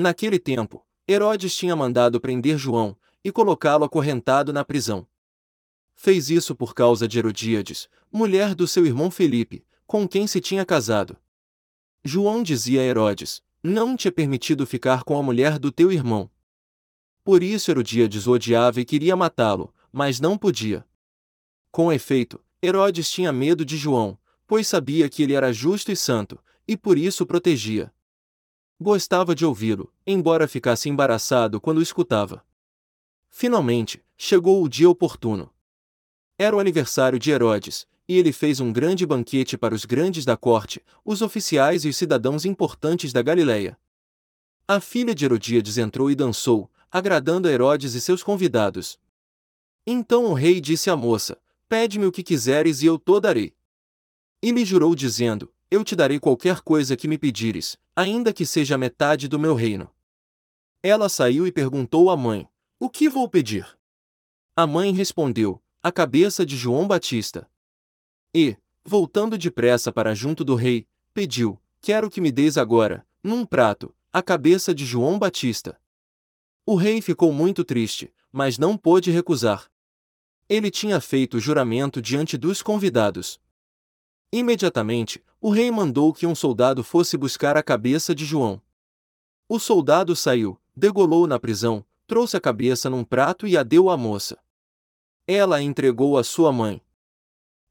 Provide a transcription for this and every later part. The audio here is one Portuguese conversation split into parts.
Naquele tempo, Herodes tinha mandado prender João e colocá-lo acorrentado na prisão. Fez isso por causa de Herodíades, mulher do seu irmão Felipe, com quem se tinha casado. João dizia a Herodes: Não te é permitido ficar com a mulher do teu irmão. Por isso Herodíades odiava e queria matá-lo, mas não podia. Com efeito, Herodes tinha medo de João, pois sabia que ele era justo e santo, e por isso protegia. Gostava de ouvi-lo, embora ficasse embaraçado quando o escutava. Finalmente, chegou o dia oportuno. Era o aniversário de Herodes, e ele fez um grande banquete para os grandes da corte, os oficiais e os cidadãos importantes da Galileia. A filha de Herodíades entrou e dançou, agradando a Herodes e seus convidados. Então o rei disse à moça: Pede-me o que quiseres e eu te darei. E lhe jurou dizendo: Eu te darei qualquer coisa que me pedires, ainda que seja metade do meu reino. Ela saiu e perguntou à mãe: O que vou pedir? A mãe respondeu: A cabeça de João Batista. E, voltando depressa para junto do rei, pediu: Quero que me deis agora, num prato, a cabeça de João Batista. O rei ficou muito triste, mas não pôde recusar. Ele tinha feito o juramento diante dos convidados. Imediatamente, o rei mandou que um soldado fosse buscar a cabeça de João. O soldado saiu, degolou na prisão, trouxe a cabeça num prato e a deu à moça. Ela a entregou à sua mãe.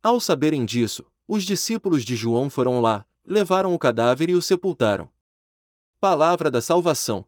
Ao saberem disso, os discípulos de João foram lá, levaram o cadáver e o sepultaram. Palavra da salvação.